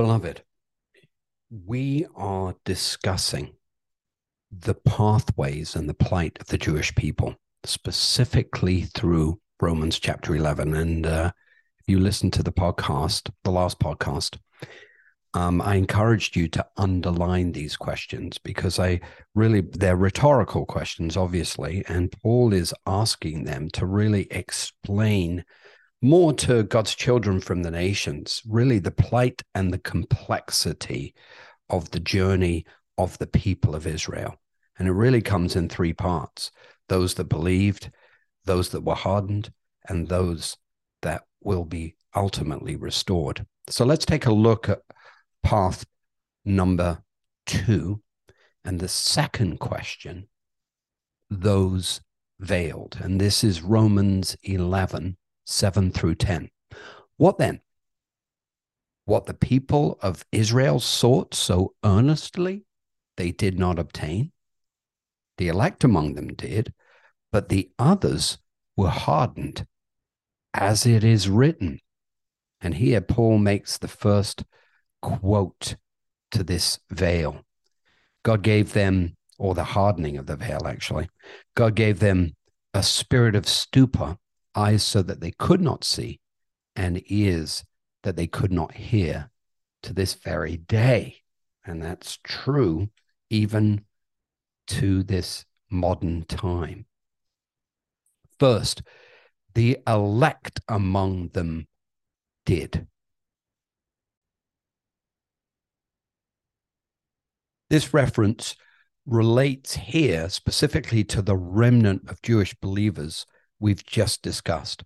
Beloved, we are discussing the pathways and the plight of the Jewish people, specifically through Romans chapter 11. And uh, if you listen to the podcast, the last podcast, um, I encouraged you to underline these questions because I really, they're rhetorical questions, obviously. And Paul is asking them to really explain more to God's children from the nations, really the plight and the complexity of the journey of the people of Israel. And it really comes in three parts those that believed, those that were hardened, and those that will be ultimately restored. So let's take a look at path number two. And the second question those veiled. And this is Romans 11, 7 through 10. What then? What the people of Israel sought so earnestly, they did not obtain. The elect among them did, but the others were hardened, as it is written. And here Paul makes the first quote to this veil. God gave them, or the hardening of the veil, actually, God gave them a spirit of stupor eyes so that they could not see, and ears that they could not hear to this very day. And that's true even to this modern time. First, the elect among them did. This reference relates here specifically to the remnant of Jewish believers we've just discussed.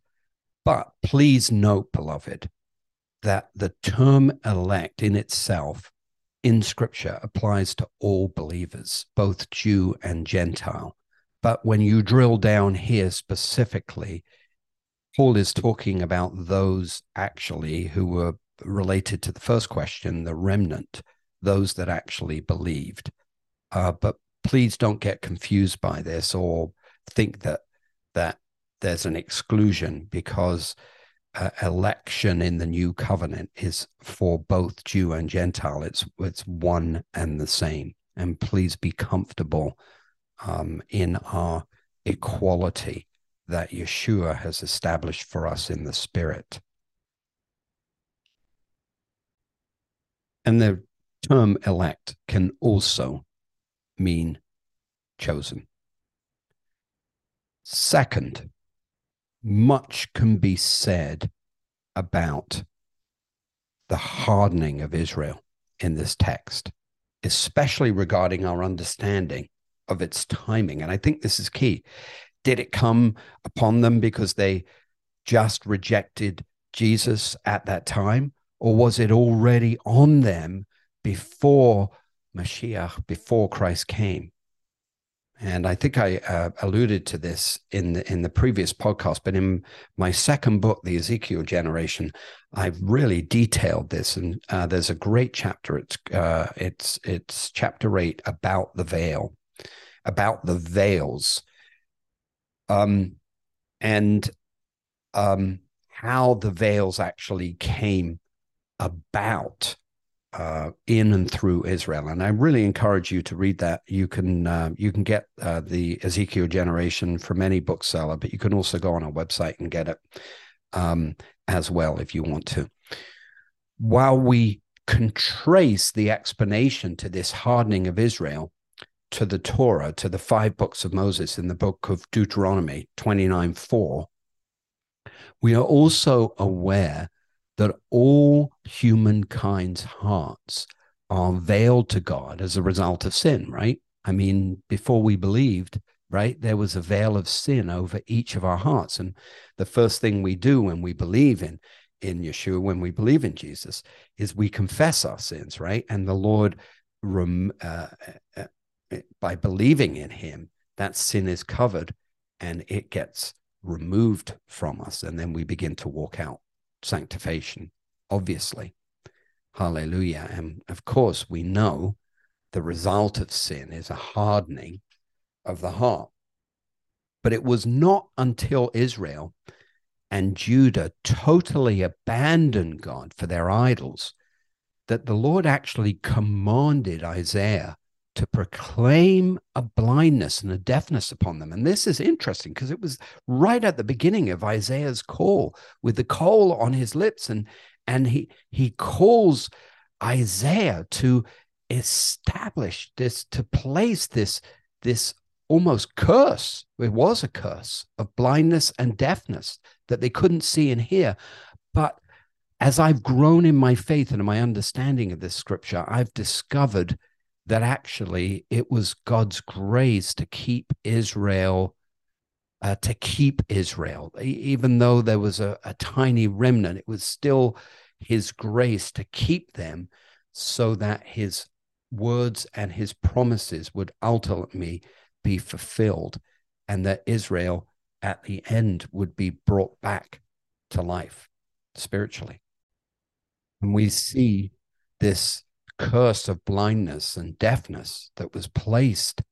But please note, beloved, that the term elect in itself in scripture applies to all believers, both Jew and Gentile. But when you drill down here specifically, Paul is talking about those actually who were related to the first question, the remnant, those that actually believed. Uh, but please don't get confused by this or think that that there's an exclusion because uh, election in the new covenant is for both Jew and Gentile. It's it's one and the same. And please be comfortable um, in our equality that Yeshua has established for us in the Spirit. And the term elect can also mean chosen. Second, much can be said about the hardening of Israel in this text, especially regarding our understanding of its timing. And I think this is key. Did it come upon them because they just rejected Jesus at that time? Or was it already on them before Mashiach, before Christ came? And I think I uh, alluded to this in the in the previous podcast, but in my second book, the Ezekiel Generation, I've really detailed this, and uh, there's a great chapter. It's uh, it's it's chapter eight about the veil, about the veils, um, and um, how the veils actually came about uh, in and through Israel. And I really encourage you to read that. You can uh, you can get uh, the Ezekiel Generation from any bookseller, but you can also go on our website and get it um, as well if you want to. While we can trace the explanation to this hardening of Israel to the Torah, to the five books of Moses in the book of Deuteronomy 29 4, we are also aware that all humankind's hearts are veiled to God as a result of sin, right? I mean, before we believed, right, there was a veil of sin over each of our hearts. And the first thing we do when we believe in in Yeshua, when we believe in Jesus, is we confess our sins, right? And the Lord, rem, uh, uh, uh, by believing in Him, that sin is covered and it gets removed from us. And then we begin to walk out sanctification, obviously. Hallelujah. And of course, we know the result of sin is a hardening of the heart. But it was not until Israel and Judah totally abandoned God for their idols that the Lord actually commanded Isaiah to proclaim a blindness and a deafness upon them. And this is interesting because it was right at the beginning of Isaiah's call with the coal on his lips. And, and he, he calls Isaiah to establish this, to place this, this almost curse. It was a curse of blindness and deafness that they couldn't see and hear. But as I've grown in my faith and in my understanding of this scripture, I've discovered that actually it was God's grace to keep Israel, uh, to keep Israel, even though there was a, a tiny remnant, it was still His grace to keep them so that His words and His promises would ultimately be fulfilled and that Israel at the end would be brought back to life spiritually. And we see this curse of blindness and deafness that was placed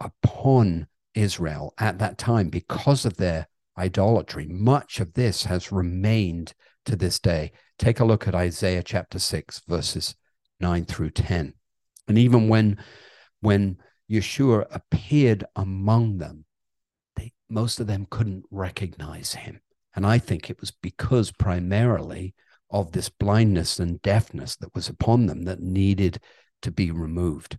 upon Israel at that time because of their idolatry. Much of this has remained to this day. Take a look at Isaiah chapter 6, verses 9 through 10. And even when, when Yeshua appeared among them, they, most of them couldn't recognize him. And I think it was because primarily of this blindness and deafness that was upon them that needed to be removed.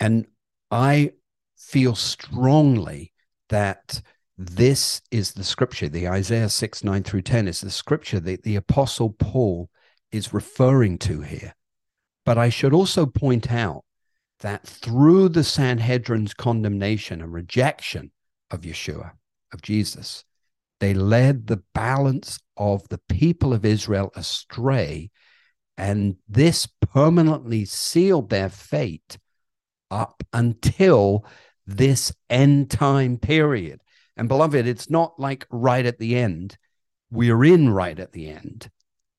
And I feel strongly that this is the scripture, the Isaiah 6, 9 through 10 is the scripture that the Apostle Paul is referring to here. But I should also point out that through the Sanhedrin's condemnation and rejection of Yeshua, of Jesus, they led the balance of the people of Israel astray, and this permanently sealed their fate up until this end time period. And beloved, it's not like right at the end. We're in right at the end.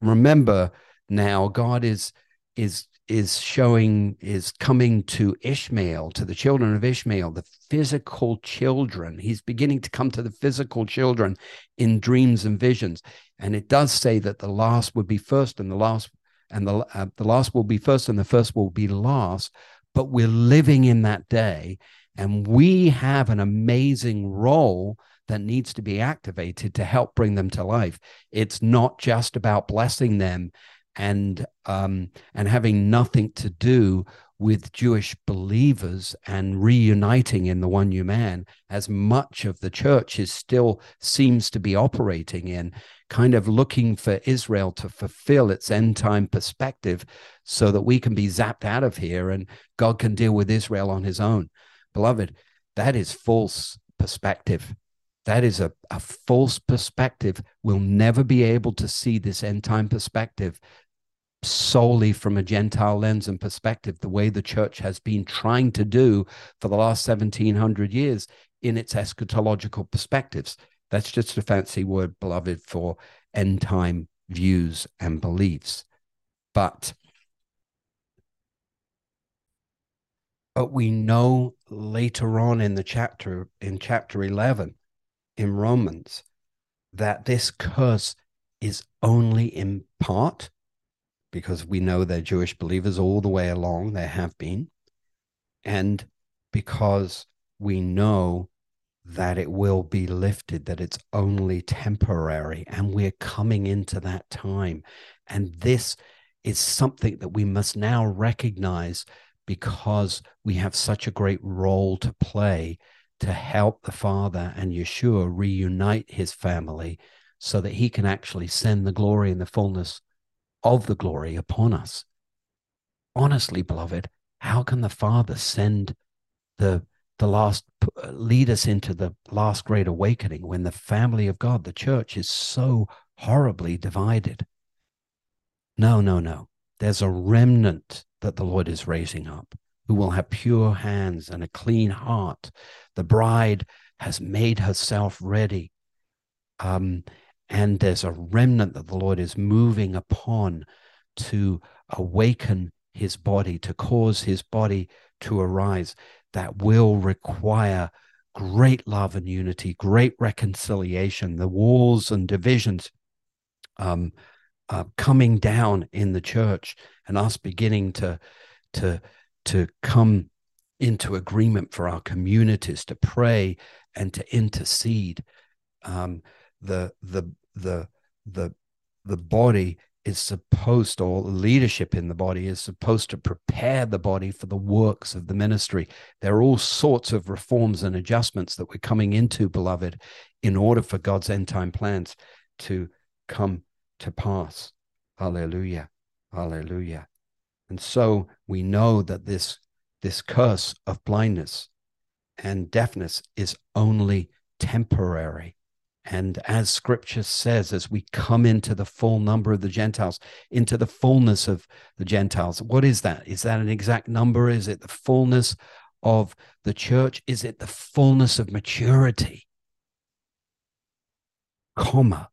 Remember now, God is is is showing is coming to Ishmael, to the children of Ishmael, the physical children. He's beginning to come to the physical children in dreams and visions. And it does say that the last would be first and the last and the uh, the last will be first and the first will be last, but we're living in that day and we have an amazing role that needs to be activated to help bring them to life. It's not just about blessing them and um, and having nothing to do with Jewish believers and reuniting in the one new man, as much of the church is still seems to be operating in, kind of looking for Israel to fulfill its end time perspective so that we can be zapped out of here and God can deal with Israel on his own. Beloved, that is false perspective. That is a, a false perspective. We'll never be able to see this end time perspective solely from a Gentile lens and perspective, the way the church has been trying to do for the last 1700 years in its eschatological perspectives. That's just a fancy word, beloved, for end time views and beliefs. But but we know later on in the chapter in chapter 11 in Romans that this curse is only in part because we know they're Jewish believers all the way along, they have been, and because we know that it will be lifted, that it's only temporary, and we're coming into that time. And this is something that we must now recognize because we have such a great role to play to help the Father and Yeshua reunite his family so that he can actually send the glory and the fullness of the glory upon us. Honestly, beloved, how can the Father send the the last lead us into the last great awakening when the family of God, the church, is so horribly divided? No, no, no. There's a remnant that the Lord is raising up who will have pure hands and a clean heart. The bride has made herself ready. Um, and there's a remnant that the Lord is moving upon to awaken his body, to cause his body to arise, that will require great love and unity, great reconciliation. The walls and divisions um, uh, coming down in the church and us beginning to to to come into agreement for our communities to pray and to intercede um, the the the the the body is supposed or leadership in the body is supposed to prepare the body for the works of the ministry. There are all sorts of reforms and adjustments that we're coming into beloved in order for god's end time plans to come to pass. Hallelujah. Hallelujah. And so we know that this this curse of blindness and deafness is only temporary and as scripture says, as we come into the full number of the Gentiles, into the fullness of the Gentiles, what is that? Is that an exact number? Is it the fullness of the church? Is it the fullness of maturity? Comma,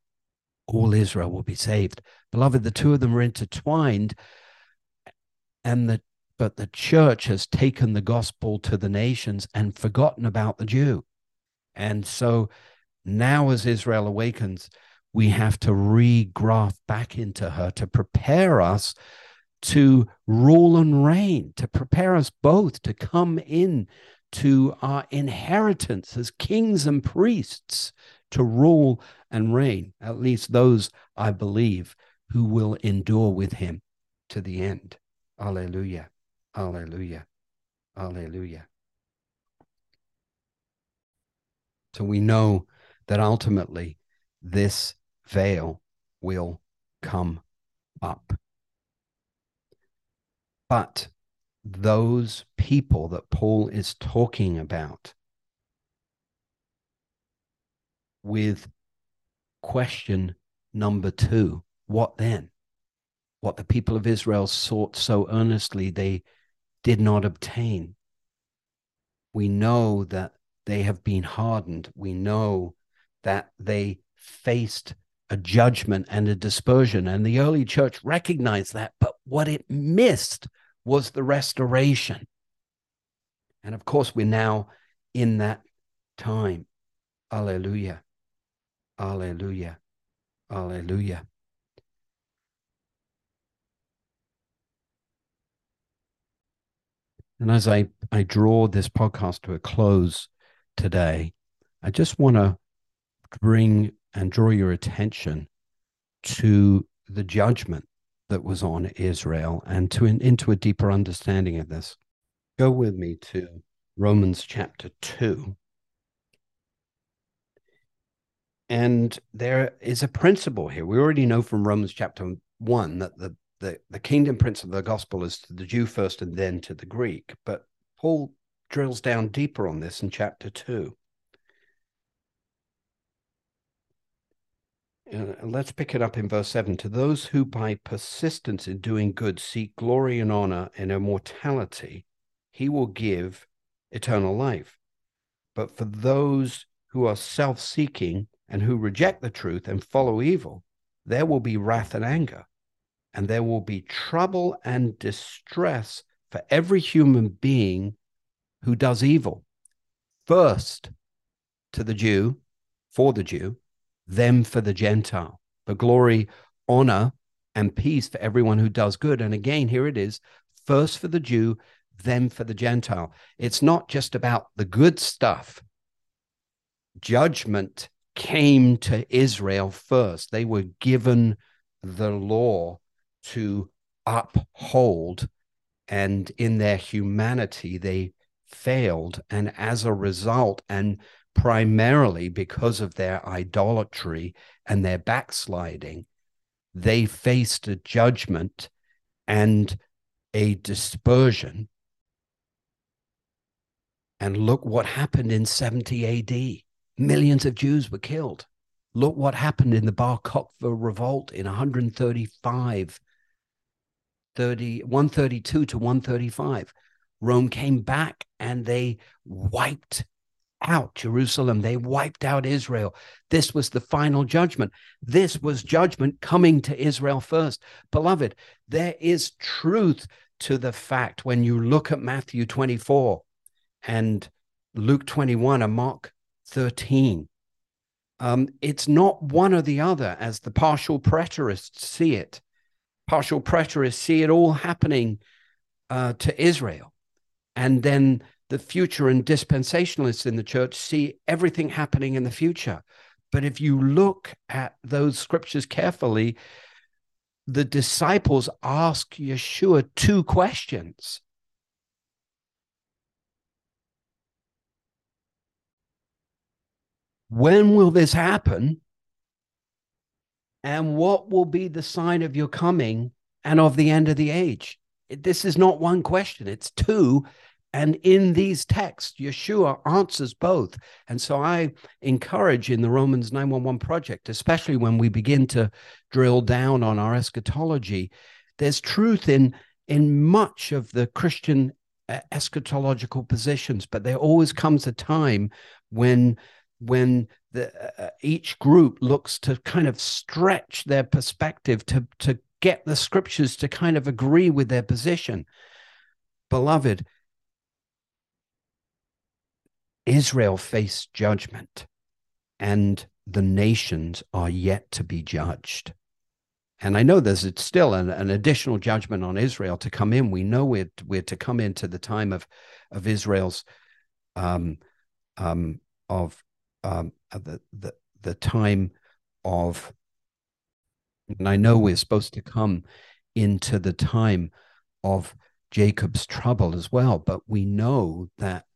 all Israel will be saved. Beloved, the two of them are intertwined, and the but the church has taken the gospel to the nations and forgotten about the Jew. And so now, as Israel awakens, we have to regraft back into her to prepare us to rule and reign, to prepare us both to come in to our inheritance as kings and priests to rule and reign, at least those I believe who will endure with him to the end. Alleluia. Alleluia. Alleluia. So we know that ultimately this veil will come up. But those people that Paul is talking about with question number two what then? What the people of Israel sought so earnestly, they did not obtain. We know that they have been hardened. We know that they faced a judgment and a dispersion. And the early church recognized that. But what it missed was the restoration. And of course, we're now in that time. Alleluia. Alleluia. Alleluia. And as I, I draw this podcast to a close today, I just want to bring and draw your attention to the judgment that was on Israel and to in, into a deeper understanding of this. Go with me to Romans chapter 2. And there is a principle here. We already know from Romans chapter 1 that the, the, the kingdom principle of the gospel is to the Jew first and then to the Greek. But Paul drills down deeper on this in chapter 2. Uh, let's pick it up in verse 7 to those who by persistence in doing good seek glory and honor and immortality he will give eternal life. But for those who are self-seeking and who reject the truth and follow evil there will be wrath and anger and there will be trouble and distress for every human being who does evil. First to the jew for the jew them for the Gentile. But glory, honor, and peace for everyone who does good. And again, here it is first for the Jew, then for the Gentile. It's not just about the good stuff. Judgment came to Israel first. They were given the law to uphold, and in their humanity, they failed. And as a result, and primarily because of their idolatry and their backsliding, they faced a judgment and a dispersion. And look what happened in 70 AD. Millions of Jews were killed. Look what happened in the Bar Kokhba revolt in 135, 30, 132 to 135. Rome came back and they wiped out Jerusalem. They wiped out Israel. This was the final judgment. This was judgment coming to Israel first. Beloved, there is truth to the fact when you look at Matthew 24 and Luke 21 and Mark 13. Um, it's not one or the other, as the partial preterists see it. Partial preterists see it all happening uh, to Israel. And then the future and dispensationalists in the church see everything happening in the future. But if you look at those scriptures carefully, the disciples ask Yeshua two questions. When will this happen? And what will be the sign of your coming and of the end of the age? This is not one question, it's two. And in these texts, Yeshua answers both. And so I encourage in the Romans 911 project, especially when we begin to drill down on our eschatology, there's truth in, in much of the Christian uh, eschatological positions, but there always comes a time when when the, uh, each group looks to kind of stretch their perspective to to get the scriptures to kind of agree with their position. Beloved, Israel faced judgment, and the nations are yet to be judged. And I know there's still an, an, additional judgment on Israel to come in. We know we're, we're to come into the time of, of Israel's um, um, of um, the, the the time of, and I know we're supposed to come into the time of Jacob's trouble as well, but we know that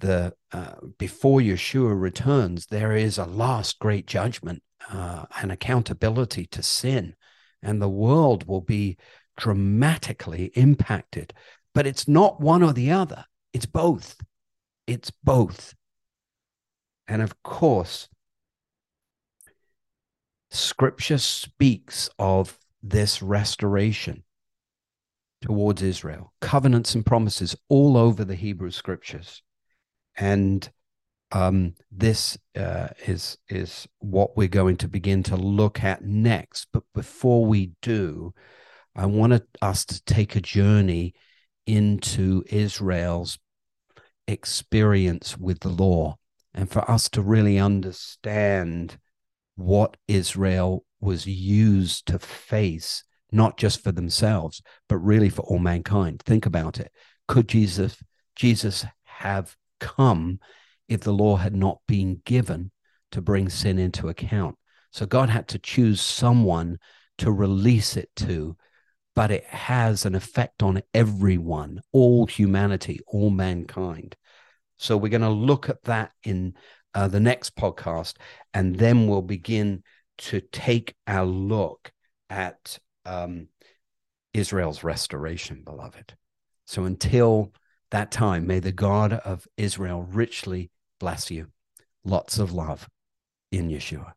the uh, before Yeshua returns, there is a last great judgment uh, and accountability to sin, and the world will be dramatically impacted. But it's not one or the other; it's both. It's both. And of course, Scripture speaks of this restoration towards Israel, covenants and promises all over the Hebrew Scriptures and um, this uh, is is what we're going to begin to look at next. But before we do, I wanted us to take a journey into Israel's experience with the law, and for us to really understand what Israel was used to face, not just for themselves, but really for all mankind. Think about it. Could Jesus Jesus have come if the law had not been given to bring sin into account. So God had to choose someone to release it to, but it has an effect on everyone, all humanity, all mankind. So we're going to look at that in uh, the next podcast, and then we'll begin to take a look at um, Israel's restoration, beloved. So until that time, may the God of Israel richly bless you. Lots of love in Yeshua.